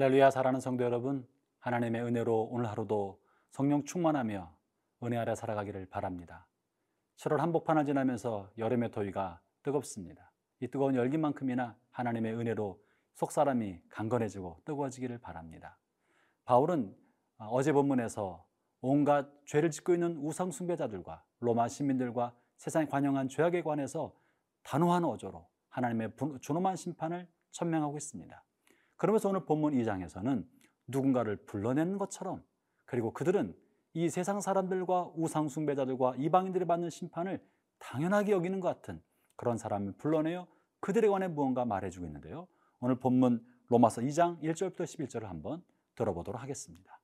할렐루야 사랑하는 성도 여러분 하나님의 은혜로 오늘 하루도 성령 충만하며 은혜 아래 살아가기를 바랍니다. 7월 한복판을 지나면서 여름의 더위가 뜨겁습니다. 이 뜨거운 열기만큼이나 하나님의 은혜로 속사람이 강건해지고 뜨거워지기를 바랍니다. 바울은 어제 본문에서 온갖 죄를 짓고 있는 우상 숭배자들과 로마 시민들과 세상에 관영한 죄악에 관해서 단호한 어조로 하나님의 존엄한 심판을 천명하고 있습니다. 그러면서 오늘 본문 2장에서는 누군가를 불러내는 것처럼 그리고 그들은 이 세상 사람들과 우상 숭배자들과 이방인들이 받는 심판을 당연하게 여기는 것 같은 그런 사람을 불러내어 그들에 관해 무언가 말해주고 있는데요. 오늘 본문 로마서 2장 1절부터 11절을 한번 들어보도록 하겠습니다.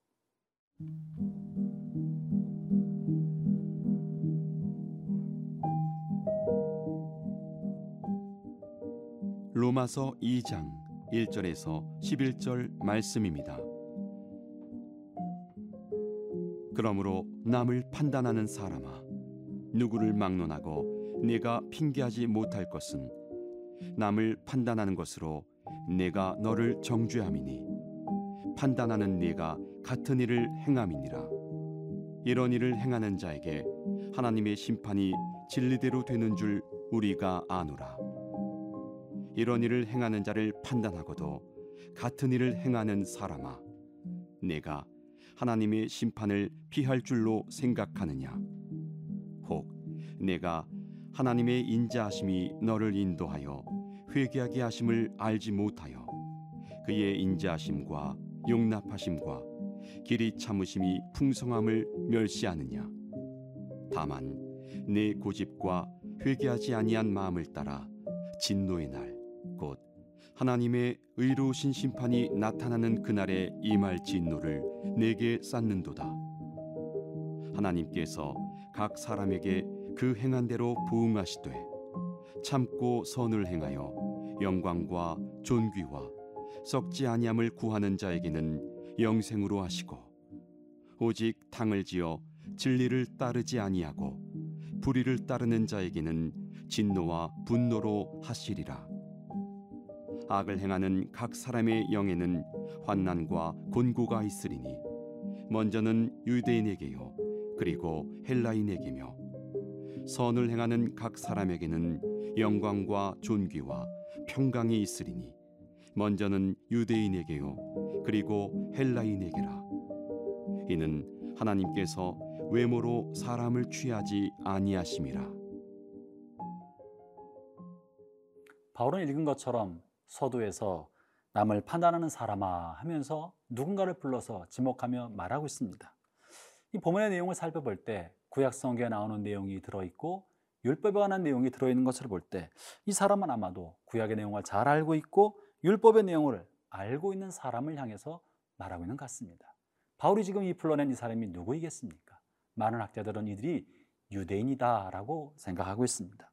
로마서 2장 1절에서 11절 말씀입니다. 그러므로 남을 판단하는 사람아 누구를 막론하고 내가 핑계하지 못할 것은 남을 판단하는 것으로 내가 너를 정죄함이니 판단하는 네가 같은 일을 행함이니라 이런 일을 행하는 자에게 하나님의 심판이 진리대로 되는 줄 우리가 아노라 이런 일을 행하는 자를 판단하고도 같은 일을 행하는 사람아 내가 하나님의 심판을 피할 줄로 생각하느냐? 혹 내가 하나님의 인자하심이 너를 인도하여 회개하게 하심을 알지 못하여 그의 인자하심과 용납하심과 길이 참으심이 풍성함을 멸시하느냐? 다만 내 고집과 회개하지 아니한 마음을 따라 진노의 날 곧 하나님의 의로우신 심판이 나타나는 그날에 임할 진노를 내게 쌓는도다. 하나님께서 각 사람에게 그 행한 대로 부응하시되 참고 선을 행하여 영광과 존귀와 썩지 아니함을 구하는 자에게는 영생으로 하시고 오직 당을 지어 진리를 따르지 아니하고 불의를 따르는 자에게는 진노와 분노로 하시리라 악을 행하는 각 사람의 영에는 환난과 곤고가 있으리니 먼저는 유대인에게요 그리고 헬라인에게며 선을 행하는 각 사람에게는 영광과 존귀와 평강이 있으리니 먼저는 유대인에게요 그리고 헬라인에게라. 이는 하나님께서 외모로 사람을 취하지 아니하심이라. 바울은 읽은 것처럼 서두에서 남을 판단하는 사람아 하면서 누군가를 불러서 지목하며 말하고 있습니다. 이 본문의 내용을 살펴볼 때 구약 성경에 나오는 내용이 들어있고 율법에 관한 내용이 들어있는 것을 볼 때 이 사람은 아마도 구약의 내용을 잘 알고 있고 율법의 내용을 알고 있는 사람을 향해서 말하고 있는 것 같습니다. 바울이 지금 이 불러낸 이 사람이 누구이겠습니까? 많은 학자들은 이들이 유대인이다라고 생각하고 있습니다.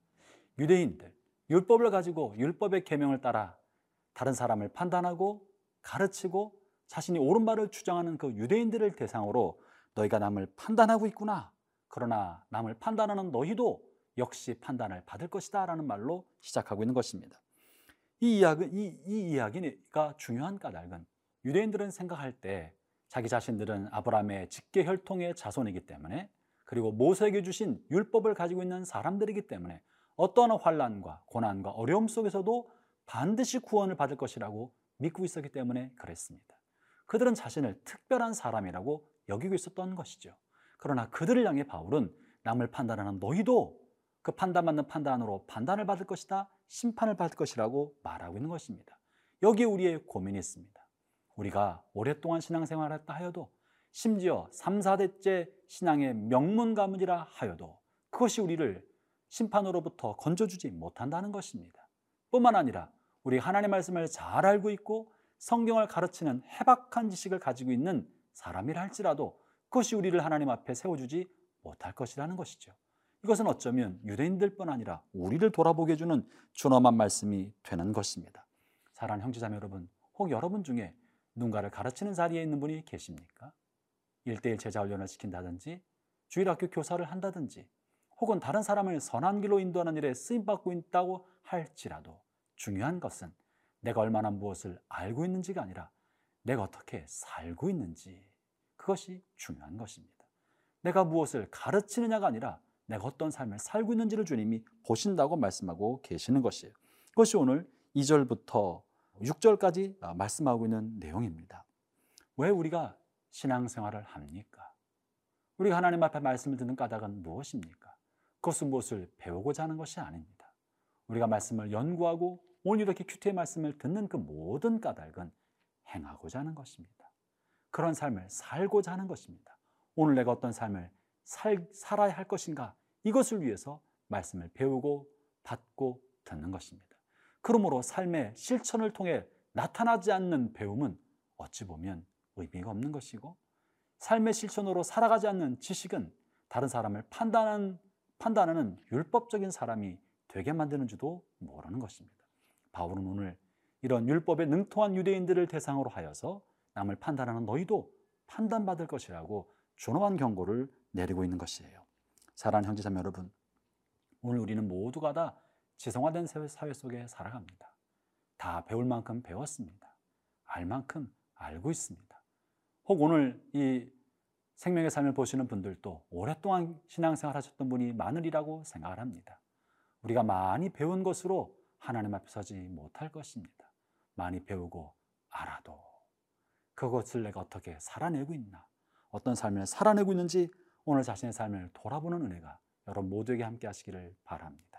유대인들, 율법을 가지고 율법의 계명을 따라 다른 사람을 판단하고 가르치고 자신이 옳은 말을 주장하는 그 유대인들을 대상으로 너희가 남을 판단하고 있구나. 그러나 남을 판단하는 너희도 역시 판단을 받을 것이다. 라는 말로 시작하고 있는 것입니다. 이 이야기, 이, 이 이야기가 중요한 까닭은 유대인들은 생각할 때 자기 자신들은 아브라함의 직계 혈통의 자손이기 때문에 그리고 모세에게 주신 율법을 가지고 있는 사람들이기 때문에 어떠한 환란과 고난과 어려움 속에서도 반드시 구원을 받을 것이라고 믿고 있었기 때문에 그랬습니다. 그들은 자신을 특별한 사람이라고 여기고 있었던 것이죠. 그러나 그들을 향해 바울은 남을 판단하는 너희도 그 판단받는 판단으로 판단을 받을 것이다, 심판을 받을 것이라고 말하고 있는 것입니다. 여기에 우리의 고민이 있습니다. 우리가 오랫동안 신앙생활을 했다 하여도 심지어 3, 4대째 신앙의 명문 가문이라 하여도 그것이 우리를 심판으로부터 건져주지 못한다는 것입니다. 뿐만 아니라 우리 하나님 말씀을 잘 알고 있고 성경을 가르치는 해박한 지식을 가지고 있는 사람이라 할지라도 그것이 우리를 하나님 앞에 세워주지 못할 것이라는 것이죠. 이것은 어쩌면 유대인들뿐 아니라 우리를 돌아보게 해주는 준엄한 말씀이 되는 것입니다. 사랑하는 형제자매 여러분, 혹 여러분 중에 누군가를 가르치는 자리에 있는 분이 계십니까? 일대일 제자 훈련을 시킨다든지 주일학교 교사를 한다든지 혹은 다른 사람을 선한 길로 인도하는 일에 쓰임받고 있다고 할지라도 중요한 것은 내가 얼마나 무엇을 알고 있는지가 아니라 내가 어떻게 살고 있는지 그것이 중요한 것입니다. 내가 무엇을 가르치느냐가 아니라 내가 어떤 삶을 살고 있는지를 주님이 보신다고 말씀하고 계시는 것이에요. 그것이 오늘 2절부터 6절까지 말씀하고 있는 내용입니다. 왜 우리가 신앙생활을 합니까? 우리가 하나님 앞에 말씀을 듣는 까닭은 무엇입니까? 그것은 무엇을 배우고자 하는 것이 아닙니다. 우리가 말씀을 연구하고 오늘 이렇게 큐티의 말씀을 듣는 그 모든 까닭은 행하고자 하는 것입니다. 그런 삶을 살고자 하는 것입니다. 오늘 내가 어떤 삶을 살, 살아야 할 것인가 이것을 위해서 말씀을 배우고 받고 듣는 것입니다. 그러므로 삶의 실천을 통해 나타나지 않는 배움은 어찌 보면 의미가 없는 것이고 삶의 실천으로 살아가지 않는 지식은 다른 사람을 판단하는, 판단하는 율법적인 사람이 되게 만드는지도 모르는 것입니다. 바울은 오늘 이런 율법에 능통한 유대인들을 대상으로 하여서 남을 판단하는 너희도 판단받을 것이라고 준엄한 경고를 내리고 있는 것이에요. 사랑하는 형제자매 여러분, 오늘 우리는 모두가 다 지성화된 사회 속에 살아갑니다. 다 배울 만큼 배웠습니다. 알 만큼 알고 있습니다. 혹 오늘 이 생명의 삶을 보시는 분들도 오랫동안 신앙생활 하셨던 분이 많으리라고 생각을 합니다. 우리가 많이 배운 것으로 하나님 앞에 서지 못할 것입니다. 많이 배우고 알아도 그것을 내가 어떻게 살아내고 있나, 어떤 삶을 살아내고 있는지 오늘 자신의 삶을 돌아보는 은혜가 여러분 모두에게 함께 하시기를 바랍니다.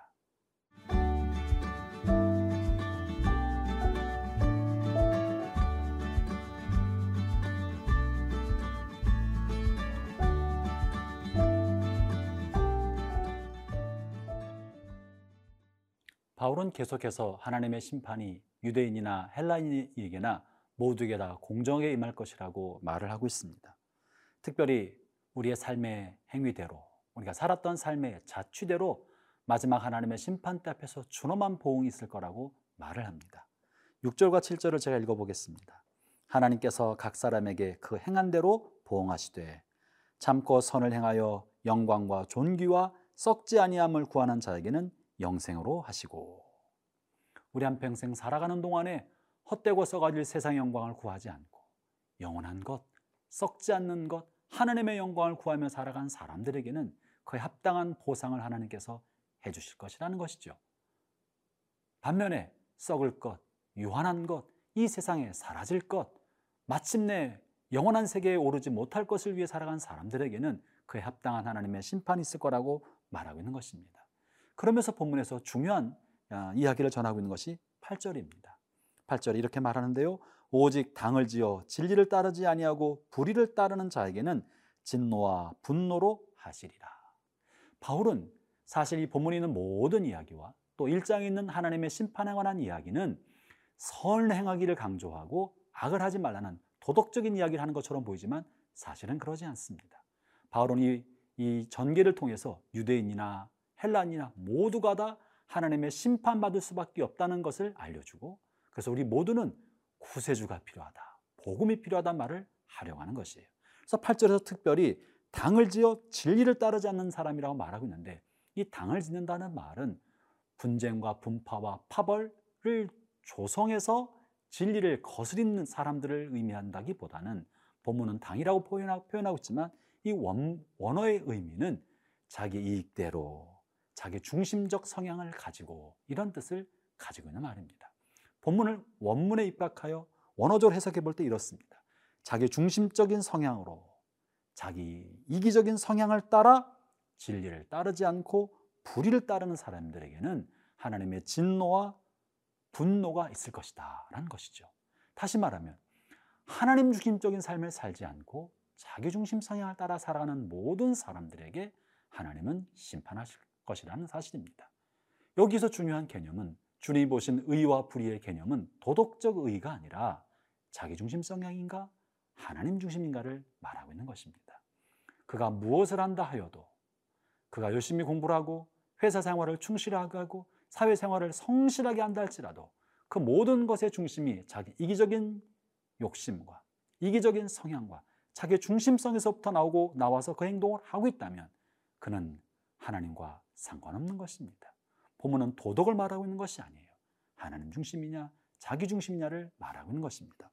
바울은 계속해서 하나님의 심판이 유대인이나 헬라인에게나 모두에게 다 공정하게 임할 것이라고 말을 하고 있습니다. 특별히 우리의 삶의 행위대로 우리가 살았던 삶의 자취대로 마지막 하나님의 심판대 앞에서 준엄한 보응이 있을 거라고 말을 합니다. 6절과 7절을 제가 읽어보겠습니다. 하나님께서 각 사람에게 그 행한 대로 보응하시되 참고 선을 행하여 영광과 존귀와 썩지 아니함을 구하는 자에게는 영생으로 하시고 우리 한평생 살아가는 동안에 헛되고 썩어질 세상 영광을 구하지 않고 영원한 것, 썩지 않는 것, 하나님의 영광을 구하며 살아간 사람들에게는 그에 합당한 보상을 하나님께서 해 주실 것이라는 것이죠. 반면에 썩을 것, 유한한 것, 이 세상에 사라질 것, 마침내 영원한 세계에 오르지 못할 것을 위해 살아간 사람들에게는 그에 합당한 하나님의 심판이 있을 거라고 말하고 있는 것입니다. 그러면서 본문에서 중요한 아, 이야기를 전하고 있는 것이 8절입니다. 8절에 이렇게 말하는데요. 오직 당을 지어 진리를 따르지 아니하고 불의를 따르는 자에게는 진노와 분노로 하시리라. 바울은 사실 이 본문에 있는 모든 이야기와 또 1장에 있는 하나님의 심판에 관한 이야기는 선 행하기를 강조하고 악을 하지 말라는 도덕적인 이야기를 하는 것처럼 보이지만 사실은 그러지 않습니다. 바울은 이, 이 전개를 통해서 유대인이나 헬란이나 모두가 다 하나님의 심판받을 수밖에 없다는 것을 알려주고 그래서 우리 모두는 구세주가 필요하다. 복음이 필요하다는 말을 하려고 하는 것이에요. 그래서 8절에서 특별히 당을 지어 진리를 따르지 않는 사람이라고 말하고 있는데 이 당을 짓는다는 말은 분쟁과 분파와 파벌을 조성해서 진리를 거스리는 사람들을 의미한다기보다는 본문은 당이라고 표현하고 있지만 이 원, 원어의 의미는 자기 이익대로 자기 중심적 성향을 가지고 이런 뜻을 가지고 있는 말입니다. 본문을 원문에 입각하여 원어적으로 해석해 볼 때 이렇습니다. 자기 중심적인 성향으로 자기 이기적인 성향을 따라 진리를 따르지 않고 불의를 따르는 사람들에게는 하나님의 진노와 분노가 있을 것이다 라는 것이죠. 다시 말하면 하나님 중심적인 삶을 살지 않고 자기 중심 성향을 따라 살아가는 모든 사람들에게 하나님은 심판하실 것이라는 사실입니다. 여기서 중요한 개념은 주님이 보신 의와 불의의 개념은 도덕적 의가 아니라 자기중심 성향인가 하나님 중심인가를 말하고 있는 것입니다. 그가 무엇을 한다 하여도 그가 열심히 공부를 하고 회사 생활을 충실하게 하고 사회 생활을 성실하게 한다 할지라도 그 모든 것의 중심이 자기 이기적인 욕심과 이기적인 성향과 자기 중심성에서부터 나오고 나와서 그 행동을 하고 있다면 그는 하나님과 상관없는 것입니다. 본문은 도덕을 말하고 있는 것이 아니에요. 하나님 중심이냐, 자기 중심이냐를 말하고 있는 것입니다.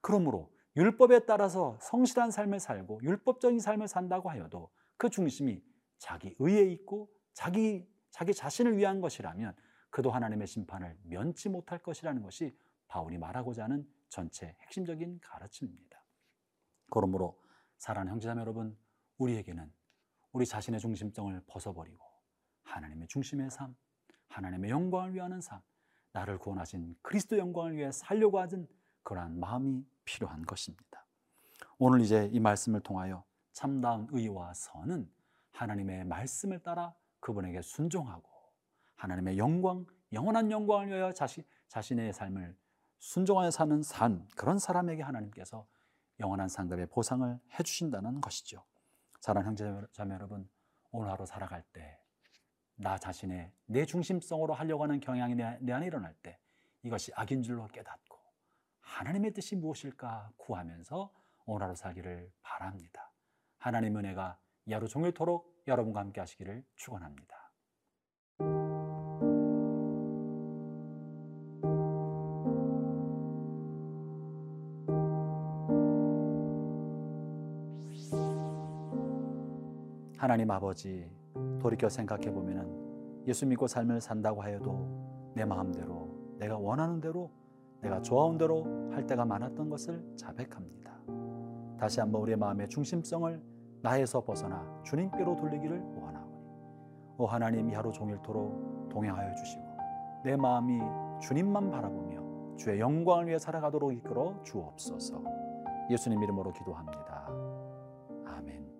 그러므로 율법에 따라서 성실한 삶을 살고 율법적인 삶을 산다고 하여도 그 중심이 자기 의에 있고 자기 자기 자신을 위한 것이라면 그도 하나님의 심판을 면치 못할 것이라는 것이 바울이 말하고자 하는 전체 핵심적인 가르침입니다. 그러므로 사랑하는 형제자매 여러분, 우리에게는 우리 자신의 중심성을 벗어버리고 하나님의 중심의 삶, 하나님의 영광을 위하는 삶, 나를 구원하신 그리스도 영광을 위해 살려고 하는 그러한 마음이 필요한 것입니다. 오늘 이제 이 말씀을 통하여 참다운 의와 선은 하나님의 말씀을 따라 그분에게 순종하고 하나님의 영광, 영원한 영광을 위하여 자신, 자신의 삶을 순종하여 사는 산 그런 사람에게 하나님께서 영원한 상급의 보상을 해주신다는 것이죠. 사랑하는 형제 자매 여러분, 오늘 하루 살아갈 때 나 자신의 내 중심성으로 하려고 하는 경향이 내, 내 안에 일어날 때 이것이 악인 줄로 깨닫고 하나님의 뜻이 무엇일까 구하면서 오늘 하루 살기를 바랍니다. 하나님의 은혜가 이 하루 종일토록 여러분과 함께 하시기를 축원합니다. 하나님 아버지 돌이켜 생각해 보면은 예수 믿고 삶을 산다고 하여도 내 마음대로 내가 원하는 대로 내가 좋아온 대로 할 때가 많았던 것을 자백합니다. 다시 한번 우리의 마음의 중심성을 나에서 벗어나 주님께로 돌리기를 원하오니 오 하나님 이 하루 종일토록 동행하여 주시고 내 마음이 주님만 바라보며 주의 영광을 위해 살아가도록 이끌어 주옵소서 예수님 이름으로 기도합니다. 아멘.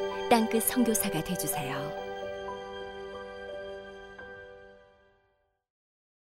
땅끝 선교사가 되주세요.